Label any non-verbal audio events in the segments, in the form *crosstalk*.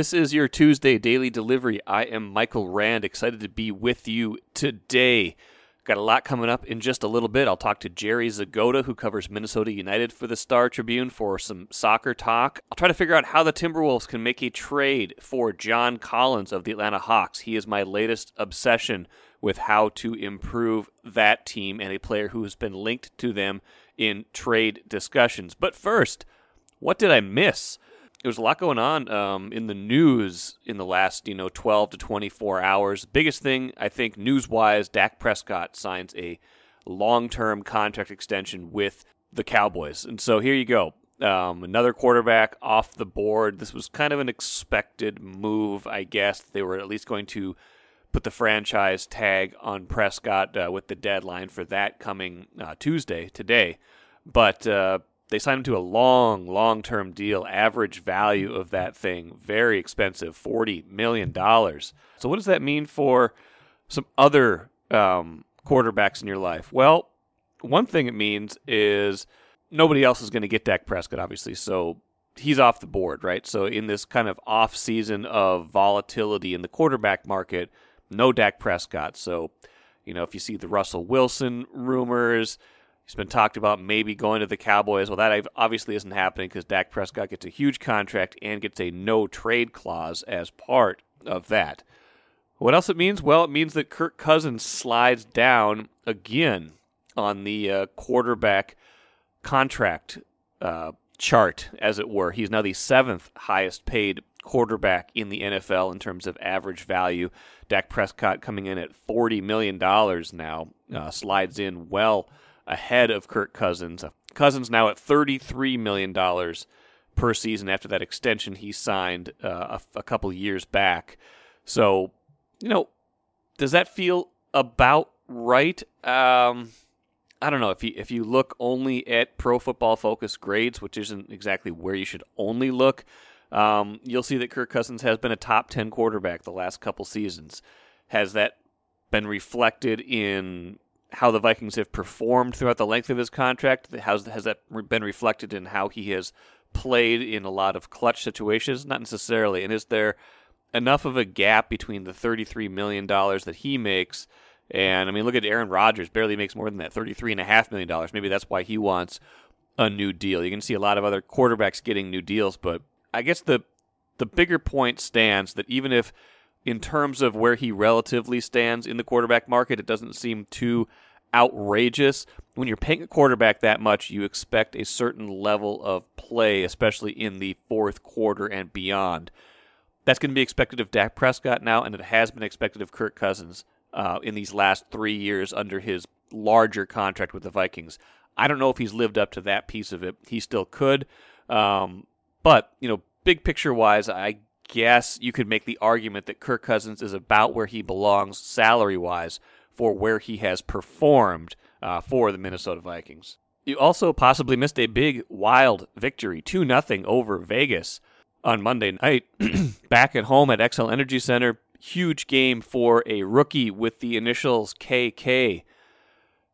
This is your Tuesday daily delivery. I am Michael Rand, excited to be with you today. Got a lot coming up in just a little bit. I'll talk to Jerry Zgoda, who covers Minnesota United for the Star Tribune, for some soccer talk. I'll try to figure out how the Timberwolves can make a trade for John Collins of the Atlanta Hawks. He is my latest obsession with how to improve that team and a player who has been linked to them in trade discussions. But first, what did I miss? There was a lot going on um, in the news in the last, you know, 12 to 24 hours. Biggest thing, I think, news-wise, Dak Prescott signs a long-term contract extension with the Cowboys. And so here you go. Um, another quarterback off the board. This was kind of an expected move, I guess. They were at least going to put the franchise tag on Prescott uh, with the deadline for that coming uh, Tuesday, today. But uh, they signed him to a long, long term deal. Average value of that thing, very expensive $40 million. So, what does that mean for some other um, quarterbacks in your life? Well, one thing it means is nobody else is going to get Dak Prescott, obviously. So, he's off the board, right? So, in this kind of off season of volatility in the quarterback market, no Dak Prescott. So, you know, if you see the Russell Wilson rumors, he's been talked about maybe going to the Cowboys. Well, that obviously isn't happening because Dak Prescott gets a huge contract and gets a no trade clause as part of that. What else it means? Well, it means that Kirk Cousins slides down again on the uh, quarterback contract uh, chart, as it were. He's now the seventh highest paid quarterback in the NFL in terms of average value. Dak Prescott coming in at $40 million now, uh, slides in well ahead of Kirk Cousins. Cousins now at $33 million per season after that extension he signed uh, a, a couple years back. So, you know, does that feel about right? Um, I don't know if you if you look only at Pro Football Focus grades, which isn't exactly where you should only look um, you'll see that Kirk Cousins has been a top 10 quarterback the last couple seasons. Has that been reflected in how the Vikings have performed throughout the length of his contract? Has, has that been reflected in how he has played in a lot of clutch situations? Not necessarily. And is there enough of a gap between the $33 million that he makes? And I mean, look at Aaron Rodgers, barely makes more than that, $33.5 million. Maybe that's why he wants a new deal. You can see a lot of other quarterbacks getting new deals, but I guess the the bigger point stands that even if in terms of where he relatively stands in the quarterback market, it doesn't seem too outrageous. When you're paying a quarterback that much, you expect a certain level of play, especially in the fourth quarter and beyond. That's going to be expected of Dak Prescott now, and it has been expected of Kirk Cousins uh, in these last three years under his larger contract with the Vikings. I don't know if he's lived up to that piece of it. He still could. Um, but, you know, big picture wise, I guess you could make the argument that Kirk Cousins is about where he belongs salary wise for where he has performed uh, for the Minnesota Vikings. You also possibly missed a big, wild victory 2 0 over Vegas on Monday night. *clears throat* Back at home at Xcel Energy Center. Huge game for a rookie with the initials KK.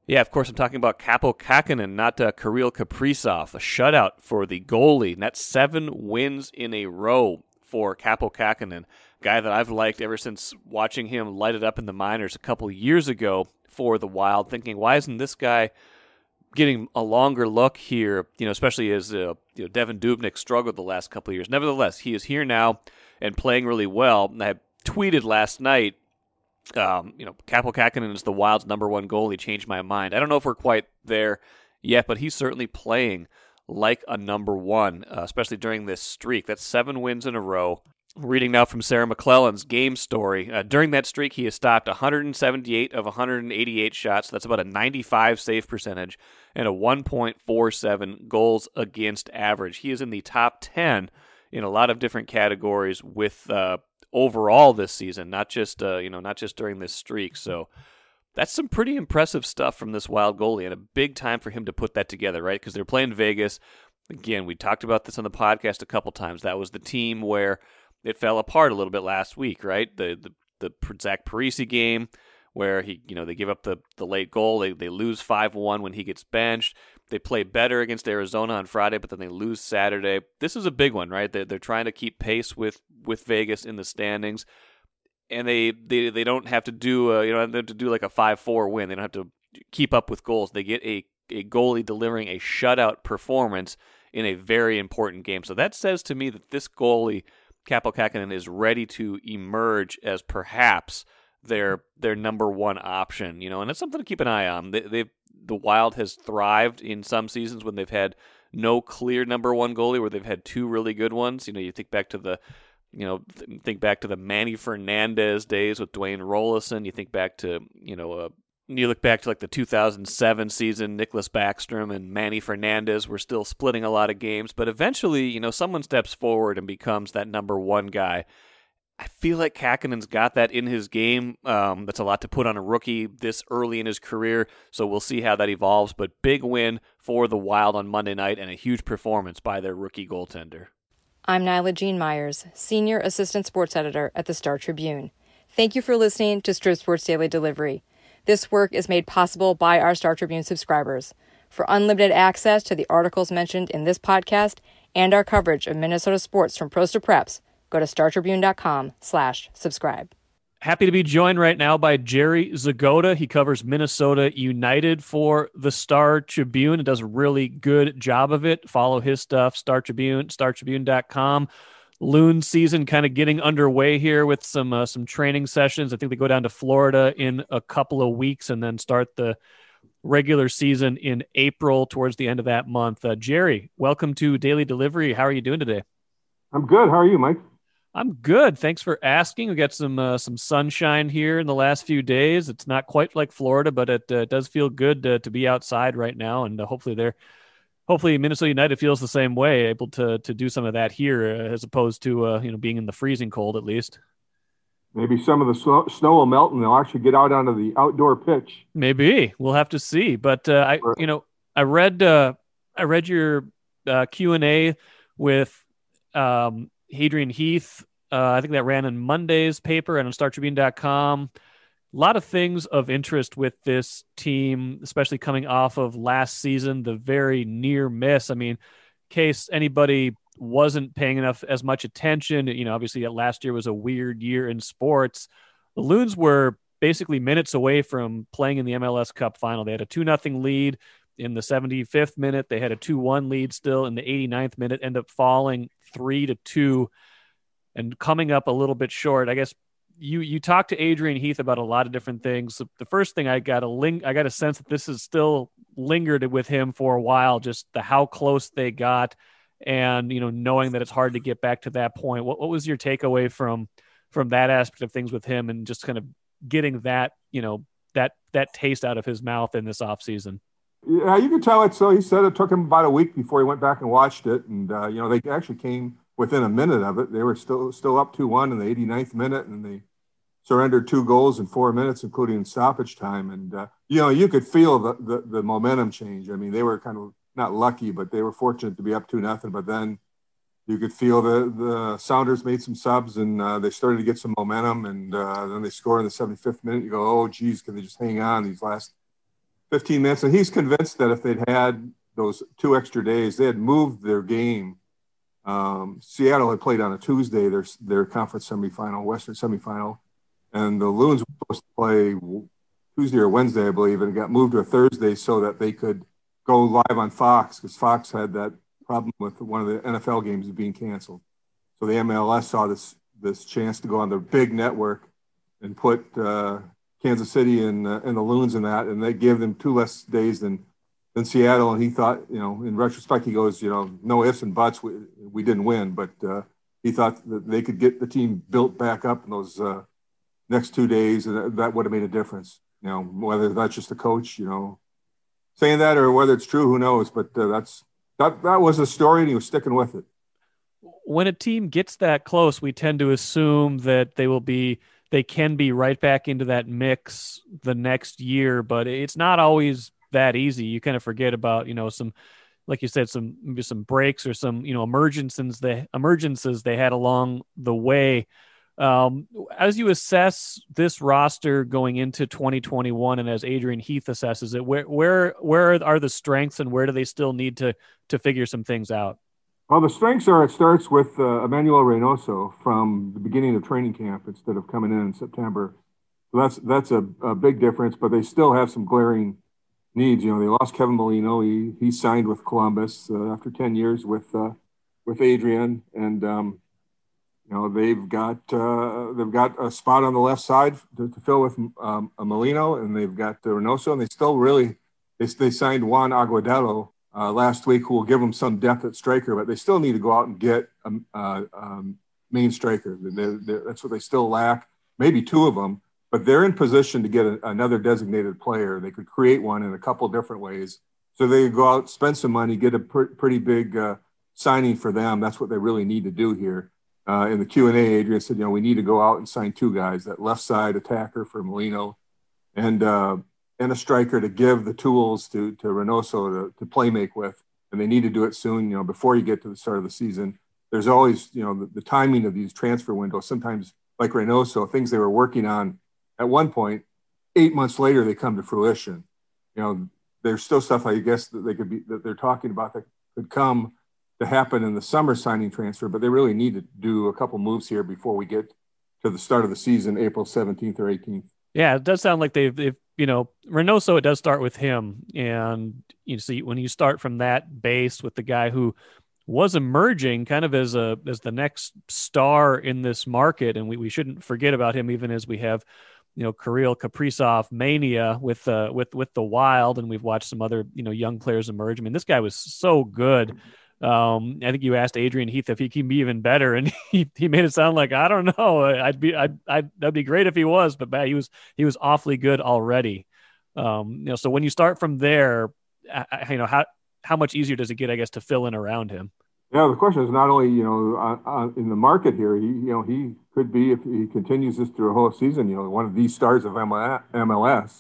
Yeah, of course, I'm talking about Kaapo Kähkönen, not uh, Kirill Kaprizov. A shutout for the goalie. And that's seven wins in a row for Kaapo Kähkönen, guy that I've liked ever since watching him light it up in the minors a couple years ago for the Wild, thinking, why isn't this guy getting a longer look here, you know, especially as uh, you know, Devan Dubnyk struggled the last couple years. Nevertheless, he is here now and playing really well. I tweeted last night um, you know, Kaapo Kähkönen is the Wild's number one goalie. Changed my mind. I don't know if we're quite there yet, but he's certainly playing like a number one, uh, especially during this streak. That's seven wins in a row. Reading now from Sarah McLellan's game story. Uh, during that streak, he has stopped 178 of 188 shots. That's about a 95 save percentage and a 1.47 goals against average. He is in the top 10 in a lot of different categories with uh, overall this season, not just uh, you know not just during this streak. So that's some pretty impressive stuff from this wild goalie, and a big time for him to put that together, right? Because they're playing Vegas. Again, we talked about this on the podcast a couple times. That was the team where it fell apart a little bit last week, right? The the the Zach Parise game where he, you know, they give up the, the late goal. They, they lose 5 1 when he gets benched. They play better against Arizona on Friday, but then they lose Saturday. This is a big one, right? They're, they're trying to keep pace with with Vegas in the standings, and they they, they don't have to do a, you know they have to do like a five four win. They don't have to keep up with goals. They get a a goalie delivering a shutout performance in a very important game. So that says to me that this goalie, Kaapo Kähkönen, is ready to emerge as perhaps their their number one option. You know, and it's something to keep an eye on. They, they've the Wild has thrived in some seasons when they've had no clear number one goalie, where they've had two really good ones. You know, you think back to the you know, think back to the Manny Fernandez days with Dwayne Roloson. You think back to, you know, uh, you look back to like the 2007 season, Niklas Backstrom and Manny Fernandez were still splitting a lot of games, but eventually, you know, someone steps forward and becomes that number one guy. I feel like Kähkönen's got that in his game. Um, that's a lot to put on a rookie this early in his career, so we'll see how that evolves. But big win for the Wild on Monday night and a huge performance by their rookie goaltender. I'm Naila-Jean Meyers, Senior Assistant Sports Editor at the Star Tribune. Thank you for listening to Strib Sports Daily Delivery. This work is made possible by our Star Tribune subscribers. For unlimited access to the articles mentioned in this podcast and our coverage of Minnesota sports from pros to preps, go to startribune.com slash subscribe. Happy to be joined right now by Jerry Zgoda. He covers Minnesota United for the Star Tribune and does a really good job of it. Follow his stuff, Star Tribune, startribune.com. Loon season kind of getting underway here with some uh, some training sessions. I think they go down to Florida in a couple of weeks and then start the regular season in April towards the end of that month. Uh, Jerry, welcome to Daily Delivery. How are you doing today? I'm good. How are you, Mike? I'm good. Thanks for asking. We got some uh, some sunshine here in the last few days. It's not quite like Florida, but it uh, does feel good to, to be outside right now, and uh, hopefully they're hopefully Minnesota United feels the same way, able to to do some of that here uh, as opposed to uh, you know being in the freezing cold at least. Maybe some of the snow, snow will melt and they'll actually get out onto the outdoor pitch. Maybe we'll have to see. But uh, I you know I read uh, I read your uh, Q and A with um, Adrian Heath. Uh, I think that ran in Monday's paper and on StarTribune.com a lot of things of interest with this team, especially coming off of last season, the very near miss. I mean, case anybody wasn't paying enough as much attention, you know, obviously last year was a weird year in sports. The Loons were basically minutes away from playing in the MLS Cup final. They had a 2 nothing lead in the 75th minute. They had a 2-1 lead still in the 89th minute, end up falling 3 to 2 and coming up a little bit short. I guess you you talked to Adrian Heath about a lot of different things. The first thing I got a link, I got a sense that this is still lingered with him for a while. Just the how close they got, and you know, knowing that it's hard to get back to that point. What what was your takeaway from from that aspect of things with him, and just kind of getting that you know that that taste out of his mouth in this off season? Yeah, you can tell it. So he said it took him about a week before he went back and watched it, and uh, you know they actually came within a minute of it. They were still still up 2 1 in the 89th minute, and they surrendered two goals in four minutes, including stoppage time. And, uh, you know, you could feel the, the, the, momentum change. I mean, they were kind of not lucky, but they were fortunate to be up 2 nothing. But then you could feel the, the Sounders made some subs and uh, they started to get some momentum. And uh, then they score in the 75th minute. You go, oh, geez, can they just hang on these last 15 minutes? And he's convinced that if they'd had those two extra days, they had moved their game um, Seattle had played on a Tuesday, their their conference semifinal, Western semifinal, and the Loons were supposed to play Tuesday or Wednesday, I believe, and got moved to a Thursday so that they could go live on Fox because Fox had that problem with one of the NFL games being canceled. So the MLS saw this this chance to go on the big network and put uh, Kansas City and uh, and the Loons and that, and they gave them two less days than than Seattle. And he thought, you know, in retrospect, he goes, you know, no ifs and buts. We, we didn't win, but uh, he thought that they could get the team built back up in those uh, next two days, and that would have made a difference. You know, whether that's just the coach, you know, saying that or whether it's true, who knows? But uh, that's that that was a story, and he was sticking with it. When a team gets that close, we tend to assume that they will be they can be right back into that mix the next year, but it's not always that easy. You kind of forget about, you know, some like you said, some maybe some breaks or some, you know, emergencies they emergencies they had along the way. Um, as you assess this roster going into 2021, and as Adrian Heath assesses it, where where where are the strengths and where do they still need to to figure some things out? Well, the strengths are it starts with uh, Emmanuel Reynoso from the beginning of training camp instead of coming in in September. That's that's a, a big difference, but they still have some glaring needs. You know, they lost Kevin Molino. He he signed with Columbus uh, after ten years with uh, with Adrian, and um, you know they've got uh, they've got a spot on the left side to, to fill with um, a Molino, and they've got Reynoso, and they still really they they signed Juan Agudelo uh, last week, who will give them some depth at striker, but they still need to go out and get a, a main striker. They're, they're, that's what they still lack. Maybe two of them but they're in position to get a, another designated player. They could create one in a couple different ways. So they go out, spend some money, get a pr- pretty big uh, signing for them. That's what they really need to do here. Uh, in the Q and A, Adrian said, you know, we need to go out and sign two guys: that left side attacker for Molino, and uh, and a striker to give the tools to to Reynoso to, to play make with. And they need to do it soon. You know, before you get to the start of the season. There's always, you know, the, the timing of these transfer windows. Sometimes, like Reynoso, things they were working on at one point, eight months later, they come to fruition. You know, there's still stuff I guess that they could be that they're talking about that could come to happen in the summer signing transfer, but they really need to do a couple moves here before we get to the start of the season, April 17th or 18th. Yeah, it does sound like they've, they've you know, Reynoso, it does start with him. And you see, when you start from that base with the guy who was emerging kind of as a as the next star in this market, and we, we shouldn't forget about him even as we have you know Kirill Kaprizov mania with uh, with with the Wild, and we've watched some other you know young players emerge. I mean, this guy was so good. Um, I think you asked Adrian Heath if he can be even better, and *laughs* he, he made it sound like I don't know. I'd be I'd, I'd that'd be great if he was, but man, he was he was awfully good already. Um, you know, so when you start from there, you know how how much easier does it get, I guess, to fill in around him? Yeah, the question is not only you know uh, uh, in the market here. He you know he could be if he continues this through a whole season. You know, one of these stars of MLS.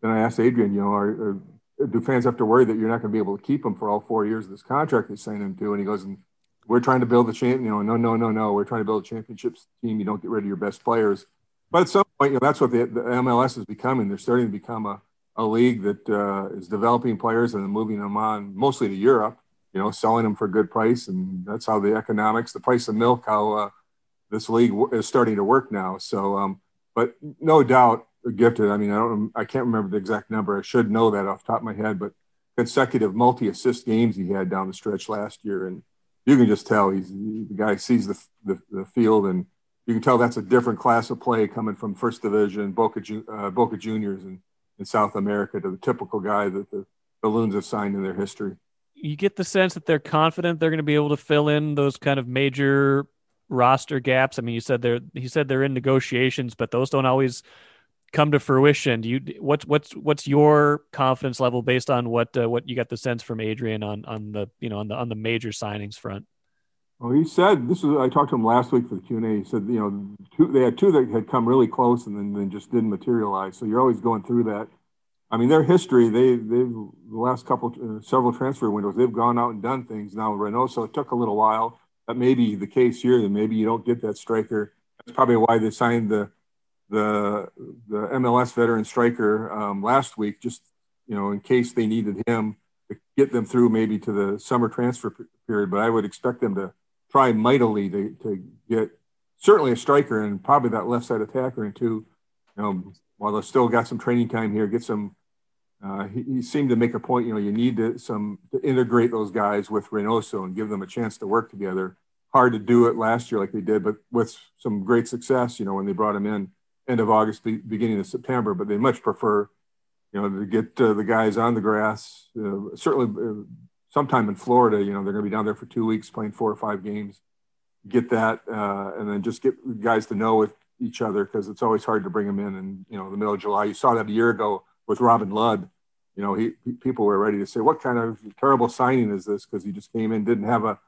Then I asked Adrian, you know, are, are, do fans have to worry that you're not going to be able to keep him for all four years of this contract they signed him to? And he goes, and "We're trying to build a champ. You know, no, no, no, no. We're trying to build a championships team. You don't get rid of your best players." But at some point, you know, that's what the, the MLS is becoming. They're starting to become a, a league that uh, is developing players and then moving them on mostly to Europe you know, selling them for a good price. And that's how the economics, the price of milk, how uh, this league is starting to work now. So, um, but no doubt gifted. I mean, I don't, I can't remember the exact number. I should know that off top of my head, but consecutive multi-assist games he had down the stretch last year. And you can just tell he's the guy sees the, the, the field and you can tell that's a different class of play coming from first division, Boca, uh, Boca juniors in, in South America to the typical guy that the, the Loons have signed in their history you get the sense that they're confident they're going to be able to fill in those kind of major roster gaps. I mean, you said they're he said they're in negotiations, but those don't always come to fruition. Do you what's what's what's your confidence level based on what uh, what you got the sense from Adrian on on the you know on the on the major signings front? Well, he said this is. I talked to him last week for the Q and A. He said you know two, they had two that had come really close and then, then just didn't materialize. So you're always going through that. I mean, their history, they, they've, the last couple, uh, several transfer windows, they've gone out and done things. Now, Renault, Reynoso, it took a little while. That may be the case here, that maybe you don't get that striker. That's probably why they signed the, the, the MLS veteran striker um, last week, just, you know, in case they needed him to get them through maybe to the summer transfer period. But I would expect them to try mightily to, to get certainly a striker and probably that left side attacker and two, you know, while they've still got some training time here, get some uh, he, he, seemed to make a point, you know, you need to some to integrate those guys with Reynoso and give them a chance to work together. Hard to do it last year like they did, but with some great success, you know, when they brought him in end of August, beginning of September. But they much prefer, you know, to get uh, the guys on the grass. Uh, certainly, uh, sometime in Florida, you know, they're going to be down there for two weeks playing four or five games. Get that, uh, and then just get guys to know with each other because it's always hard to bring them in. And you know, the middle of July, you saw that a year ago with Robin Lod. You know, he people were ready to say, "What kind of terrible signing is this?" Because he just came in, didn't have a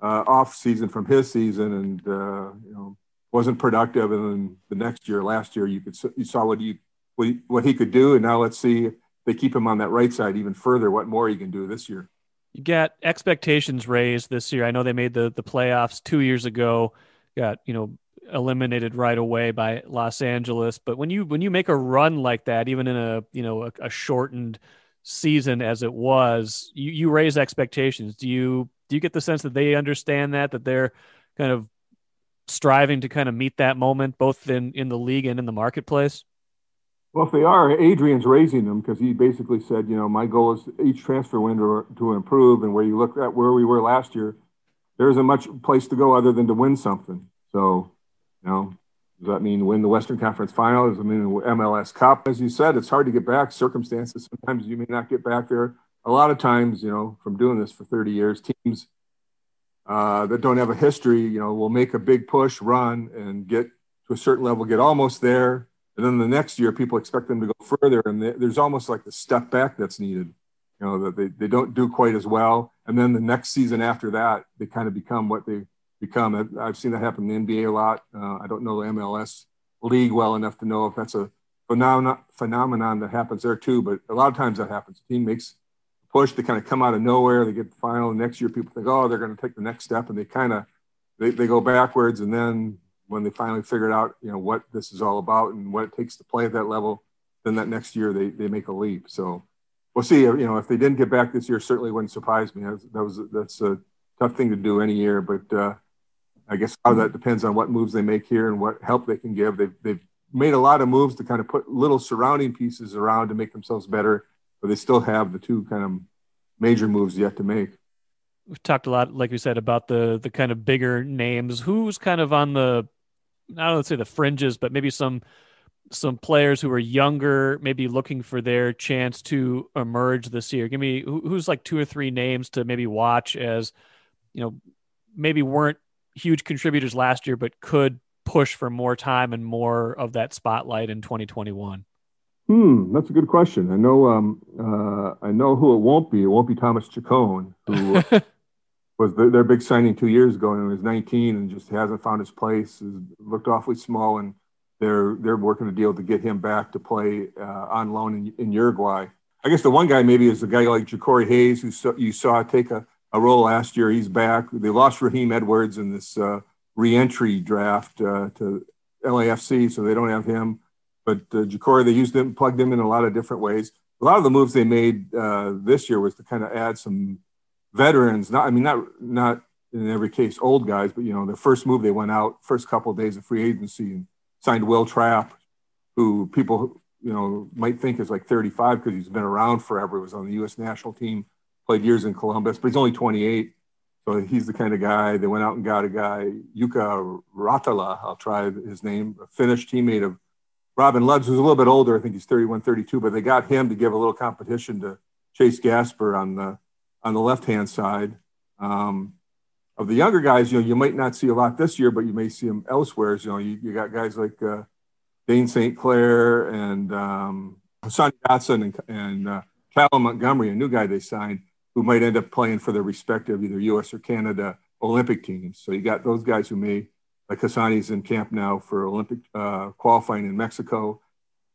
uh, off season from his season, and uh, you know wasn't productive. And then the next year, last year, you could you saw what he what he, what he could do, and now let's see if they keep him on that right side even further. What more he can do this year? You got expectations raised this year. I know they made the the playoffs two years ago. Got you know eliminated right away by Los Angeles. But when you when you make a run like that, even in a you know a, a shortened season as it was, you, you raise expectations. Do you Do you get the sense that they understand that that they're kind of striving to kind of meet that moment, both in in the league and in the marketplace? Well, if they are, Adrian's raising them because he basically said, you know, my goal is each transfer window to improve. And where you look at where we were last year, there isn't much place to go other than to win something. So, you know, does that mean win the Western Conference Final? Does it mean MLS Cup? As you said, it's hard to get back. Circumstances sometimes you may not get back there. A lot of times, you know, from doing this for 30 years, teams uh, that don't have a history, you know, will make a big push, run, and get to a certain level, get almost there, and then the next year people expect them to go further, and they, there's almost like the step back that's needed. You know, that they, they don't do quite as well, and then the next season after that, they kind of become what they become. I've seen that happen in the NBA a lot. Uh, I don't know the MLS league well enough to know if that's a phenomenon phenomenon that happens there too. But a lot of times that happens. The team makes push, they kind of come out of nowhere, they get the final. Next year, people think, oh, they're going to take the next step, and they kind of they, they go backwards. And then when they finally figured out, you know, what this is all about and what it takes to play at that level, then that next year they they make a leap. So we'll see. You know, if they didn't get back this year, certainly wouldn't surprise me. That was that's a tough thing to do any year, but. Uh, I guess how that depends on what moves they make here and what help they can give. They've, they've made a lot of moves to kind of put little surrounding pieces around to make themselves better, but they still have the two kind of major moves yet to make. We've talked a lot, like we said, about the the kind of bigger names. Who's kind of on the, I don't say the fringes, but maybe some some players who are younger, maybe looking for their chance to emerge this year. Give me who's like two or three names to maybe watch as, you know, maybe weren't huge contributors last year, but could push for more time and more of that spotlight in 2021? Hmm, that's a good question. I know, um, uh, I know who it won't be. It won't be Thomas Chacon, who *laughs* was the, their big signing two years ago, and was 19 and just hasn't found his place. Has looked awfully small, and they're they're working a deal to get him back to play uh, on loan in, in, Uruguay. I guess the one guy maybe is a guy like Jacori Hayes, who so, you saw take a a role last year. He's back. They lost Raheem Edwards in this uh, reentry draft uh, to LAFC, so they don't have him. But uh, they used them, plugged them in a lot of different ways. A lot of the moves they made uh, this year was to kind of add some veterans. Not, I mean, not not in every case old guys, but you know, the first move they went out first couple of days of free agency and signed Will Trapp, who people you know might think is like 35 because he's been around forever. He was on the U.S. national team played years in Columbus, but he's only 28. So he's the kind of guy they went out and got a guy, Jukka Raitala, I'll try his name, a Finnish teammate of Robin Lod's, who's a little bit older. I think he's 31, 32, but they got him to give a little competition to Chase Gasper on the on the left hand side. Um, of the younger guys, you know, you might not see a lot this year, but you may see them elsewhere. You know, you, you got guys like uh, Dayne St. Clair and um, Sonny Dotson and, and uh, Callum Montgomery, a new guy they signed who might end up playing for their respective either U.S. or Canada Olympic teams. So you got those guys who may, like Hassani's in camp now for Olympic uh, qualifying in Mexico.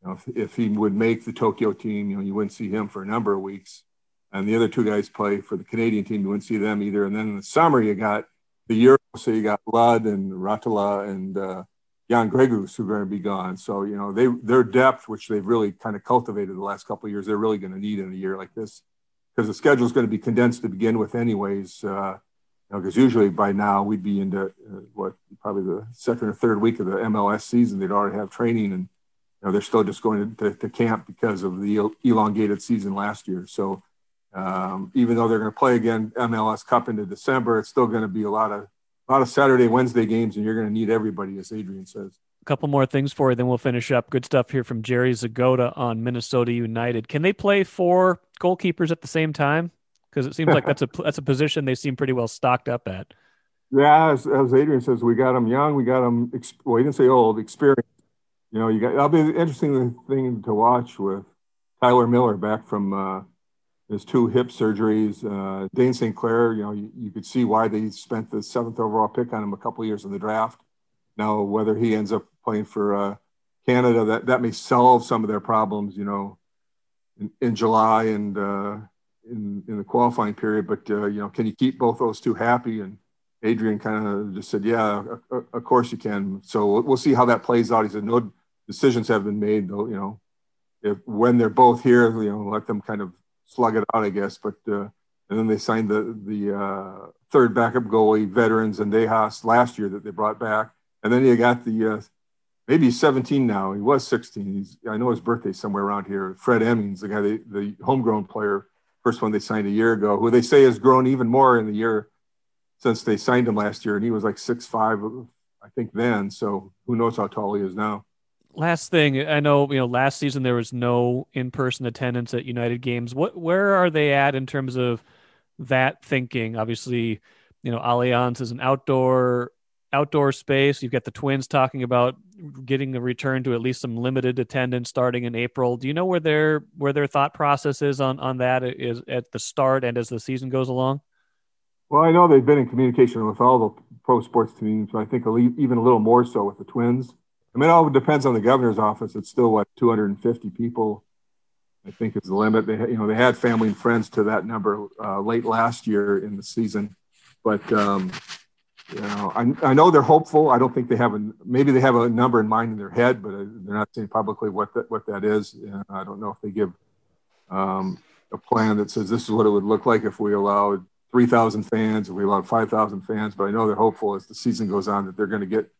You know, if, if, he would make the Tokyo team, you know, you wouldn't see him for a number of weeks. And the other two guys play for the Canadian team. You wouldn't see them either. And then in the summer, you got the Euro. So you got Lod and Raitala and uh, Jan Gregus who are going to be gone. So, you know, they their depth, which they've really kind of cultivated the last couple of years, they're really going to need in a year like this because the schedule is going to be condensed to begin with, anyways. Uh, because usually by now we'd be into uh, what probably the second or third week of the MLS season. They'd already have training, and you know, they're still just going to, to camp because of the elongated season last year. So um, even though they're going to play again MLS Cup into December, it's still going to be a lot of a lot of Saturday, Wednesday games, and you're going to need everybody, as Adrian says. A couple more things for you, then we'll finish up. Good stuff here from Jerry Zgoda on Minnesota United. Can they play four goalkeepers at the same time? Because it seems like that's a *laughs* that's a position they seem pretty well stocked up at. Yeah, as, as Adrian says, we got them young, we got them. Well, he didn't say old, experienced. You know, you got. That'll be an interesting thing to watch with Tyler Miller back from uh, his two hip surgeries. Uh, Dayne St. Clair, you know, you, you, could see why they spent the seventh overall pick on him a couple years in the draft. Now, whether he ends up playing for uh, Canada, that, that may solve some of their problems, you know, in, in July and uh, in, in the qualifying period. But, uh, you know, can you keep both those two happy? And Adrian kind of just said, yeah, of course you can. So we'll see how that plays out. He said, no decisions have been made, though, you know, if when they're both here, you know, let them kind of slug it out, I guess. But uh, and then they signed the the uh, third backup goalie veteran Zendejas last year that they brought back, and then you got the uh, maybe he's 17 now. He was 16. He's I know his birthday somewhere around here. Fred Emmings, the guy, they, the homegrown player, first one they signed a year ago, who they say has grown even more in the year since they signed him last year, and he was like six five, I think then. So who knows how tall he is now. Last thing i know you know last season there was no in-person attendance at united games. What where are they at in terms of that thinking? Obviously you know allianz is an outdoor outdoor space. You've got the twins talking about getting a return to at least some limited attendance starting in april. Do you know where their where their thought process is on on that is at the start and as the season goes along? Well i know they've been in communication with all the pro sports teams but i think even a little more so with the twins. I mean, it all depends on the governor's office. It's still what 250 people, I think, is the limit. They, you know, they had family and friends to that number uh, late last year in the season, but um, you know, I, I know they're hopeful. I don't think they have a maybe they have a number in mind in their head, but uh, they're not saying publicly what that what that is. I don't know if they give um, a plan that says this is what it would look like if we allowed 3,000 fans, if we allowed 5,000 fans. But I know they're hopeful as the season goes on that they're going to get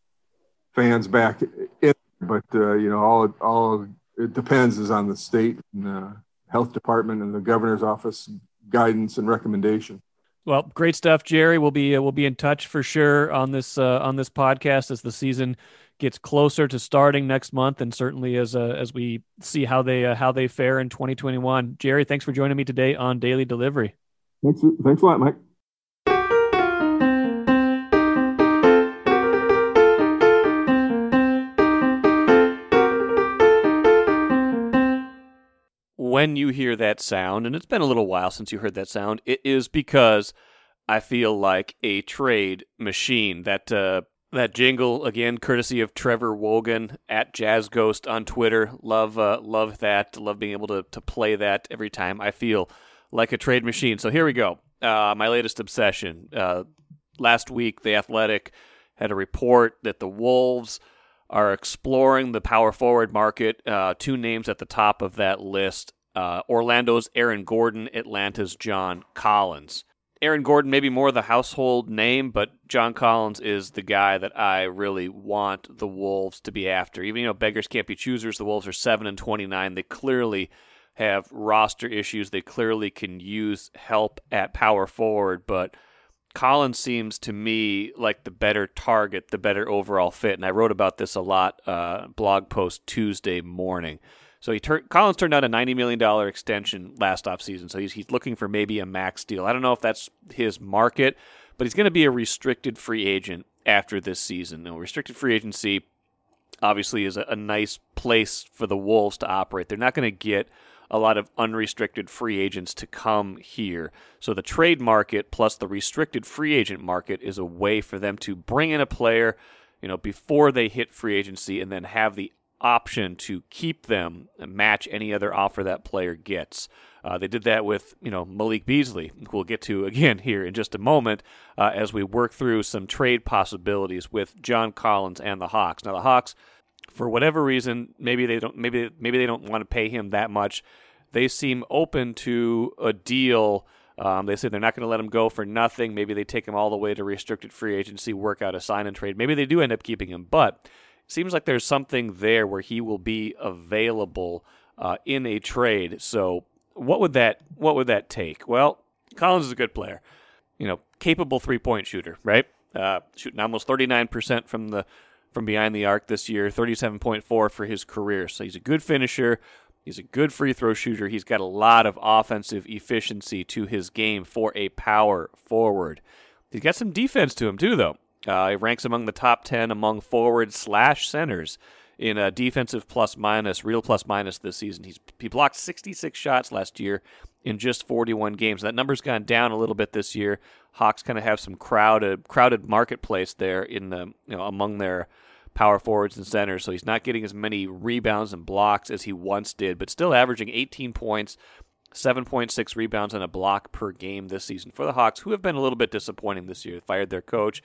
fans back in. But uh, you know, all all it depends is on the state and the health department and the governor's office guidance and recommendation. Well, great stuff, Jerry. We'll be uh, we'll be in touch for sure on this uh, on this podcast as the season gets closer to starting next month, and certainly as uh, as we see how they uh, how they fare in 2021. Jerry, thanks for joining me today on Daily Delivery. Thanks, thanks a lot, Mike. When you hear that sound, and it's been a little while since you heard that sound, it is because I feel like a trade machine. That uh, that jingle again, courtesy of Trevor Wogan at Jazz Ghost on Twitter. Love uh, love that. Love being able to to play that every time. I feel like a trade machine. So here we go. Uh, my latest obsession. Uh, last week, the Athletic had a report that the Wolves are exploring the power forward market. Uh, two names at the top of that list uh, Orlando's Aaron Gordon, Atlanta's John Collins. Aaron Gordon, maybe more the household name, but John Collins is the guy that I really want the Wolves to be after. Even you know, beggars can't be choosers. The Wolves are seven and twenty nine. They clearly have roster issues. They clearly can use help at power forward, but Collins seems to me like the better target, the better overall fit. And I wrote about this a lot, uh, blog post Tuesday morning. So he tur- Collins turned out a ninety million dollar extension last offseason. So he's he's looking for maybe a max deal. I don't know if that's his market, but he's going to be a restricted free agent after this season. Now, restricted free agency obviously is a, a nice place for the Wolves to operate. They're not going to get a lot of unrestricted free agents to come here. So the trade market plus the restricted free agent market is a way for them to bring in a player, you know, before they hit free agency and then have the option to keep them and match any other offer that player gets. Uh, they did that with, you know, Malik Beasley. We'll get to again *laughs* here in just a moment uh, as we work through some trade possibilities with John Collins and the Hawks. Now the Hawks, for whatever reason, maybe they don't, maybe maybe they don't want to pay him that much. They seem open to a deal. Um, they say they're not going to let him go for nothing. Maybe they take him all the way to restricted free agency, work out a sign and trade. Maybe they do end up keeping him, but seems like there's something there where he will be available uh, in a trade. So what would that what would that take? Well, Collins is a good player, you know, capable three point shooter, right? Uh, shooting almost 39% from the from behind the arc this year, 37.4 for his career. So he's a good finisher. He's a good free throw shooter. He's got a lot of offensive efficiency to his game for a power forward. He's got some defense to him too, though. Uh, he ranks among the top 10 among forward slash centers in a defensive plus minus, real plus minus this season. He's he blocked 66 shots last year in just 41 games. That number's gone down a little bit this year. Hawks kind of have some crowded crowded marketplace there in the you know among their power forwards and centers. So he's not getting as many rebounds and blocks as he once did, but still averaging 18 points, 7.6 rebounds and a block per game this season for the Hawks, who have been a little bit disappointing this year. Fired their coach.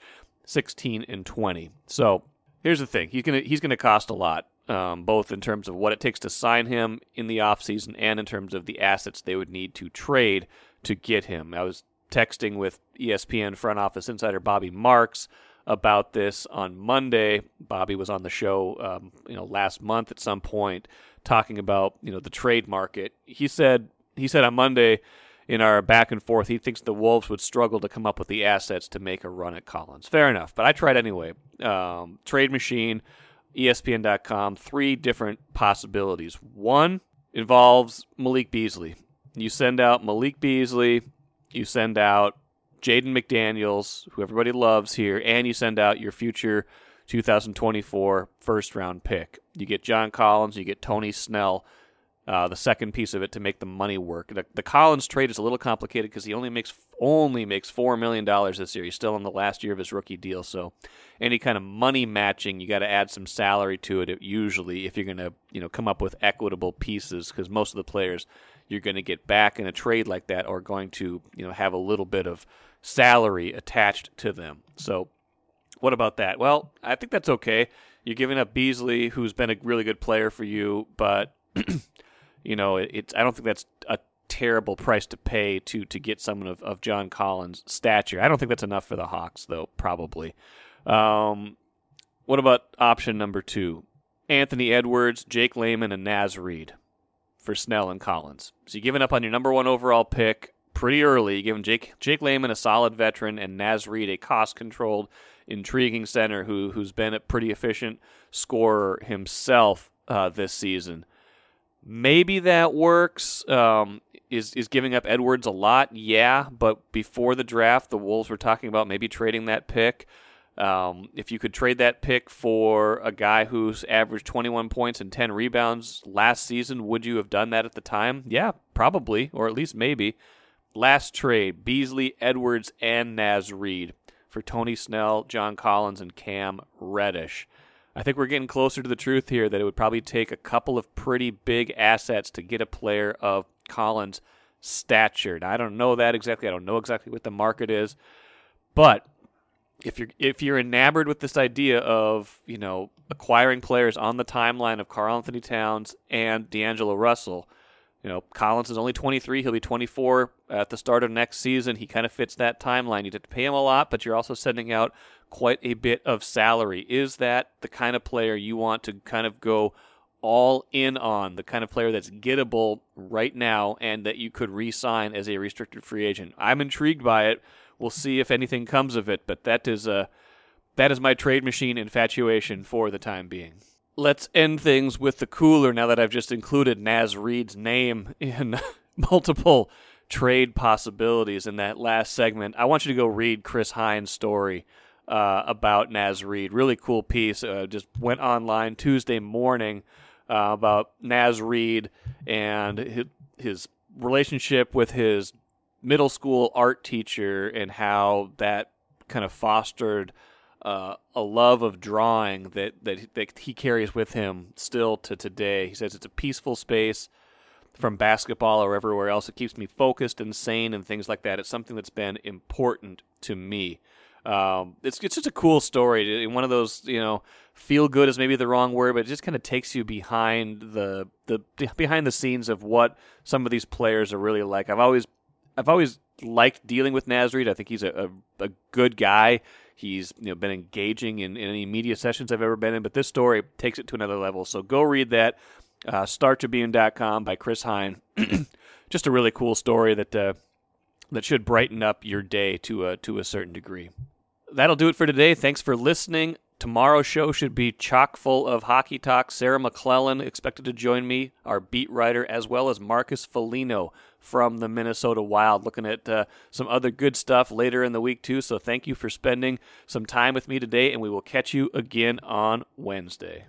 16 and 20. So here's the thing: he's gonna he's gonna cost a lot, um, both in terms of what it takes to sign him in the offseason and in terms of the assets they would need to trade to get him. I was texting with ESPN front office insider Bobby Marks about this on Monday. Bobby was on the show, um, you know, last month at some point, talking about you know the trade market. He said he said on Monday in our back and forth, he thinks the Wolves would struggle to come up with the assets to make a run at Collins. Fair enough, but I tried anyway. Um, trade machine, ESPN.com, three different possibilities. One involves Malik Beasley. You send out Malik Beasley, you send out Jaden McDaniels, who everybody loves here, and you send out your future 2024 first round pick. You get John Collins, you get Tony Snell, uh, the second piece of it to make the money work. The, the Collins trade is a little complicated because he only makes only makes four million dollars this year. He's still in the last year of his rookie deal, so any kind of money matching, you got to add some salary to it. Usually, if you're going to you know come up with equitable pieces, because most of the players you're going to get back in a trade like that are going to you know have a little bit of salary attached to them. So, what about that? Well, I think that's okay. You're giving up Beasley, who's been a really good player for you, but *clears throat* you know it, it's. I don't think that's a terrible price to pay to to get someone of, of John Collins' stature. I don't think that's enough for the Hawks, though. Probably. Um, what about option number two? Anthony Edwards, Jake Layman, and Naz Reid for Snell and Collins. So you're giving up on your number one overall pick pretty early. You're giving Jake Jake Layman a solid veteran and Naz Reid a cost controlled, intriguing center who who's been a pretty efficient scorer himself uh, this season. Maybe that works. Um, is is giving up Edwards a lot? Yeah, but before the draft, the Wolves were talking about maybe trading that pick. Um, if you could trade that pick for a guy who's averaged 21 points and 10 rebounds last season, would you have done that at the time? Yeah, probably, or at least maybe. Last trade Beasley, Edwards, and Naz Reid for Tony Snell, John Collins, and Cam Reddish. I think we're getting closer to the truth here that it would probably take a couple of pretty big assets to get a player of Collins' stature. Now, I don't know that exactly. I don't know exactly what the market is, but if you're if you're enamored with this idea of you know acquiring players on the timeline of Karl-Anthony Towns and D'Angelo Russell, you know Collins is only 23. He'll be 24 at the start of next season. He kind of fits that timeline. You have to pay him a lot, but you're also sending out quite a bit of salary. Is that the kind of player you want to kind of go all in on? The kind of player that's gettable right now and that you could re-sign as a restricted free agent? I'm intrigued by it We'll see if anything comes of it, but that is a that is my trade machine infatuation for the time being. Let's end things with the cooler now that I've just included Naz Reid's name in *laughs* multiple trade possibilities in that last segment. I want you to go read Chris Hine's story uh, about Naz Reid. Really cool piece. Uh, just went online Tuesday morning uh, about Naz Reid and his, his relationship with his middle school art teacher and how that kind of fostered uh, a love of drawing that, that that he carries with him still to today. He says it's a peaceful space from basketball or everywhere else. It keeps me focused and sane and things like that. It's something that's been important to me. Um, it's it's just a cool story. One of those, you know, feel good is maybe the wrong word, but it just kind of takes you behind the the behind the scenes of what some of these players are really like. I've always I've always liked dealing with Naz Reid. I think he's a, a, a good guy. He's you know been engaging in, in, any media sessions I've ever been in, but this story takes it to another level. So go read that. Uh, StarTribune.com by Chris Hine. *clears throat* Just a really cool story that uh, that should brighten up your day to a to a certain degree. That'll do it for today. Thanks for listening. Tomorrow's show should be chock full of hockey talk. Sarah McLellan expected to join me, our beat writer, as well as Marcus Foligno from the Minnesota Wild. Looking at uh, some other good stuff later in the week, too. So thank you for spending some time with me today, and we will catch you again on Wednesday.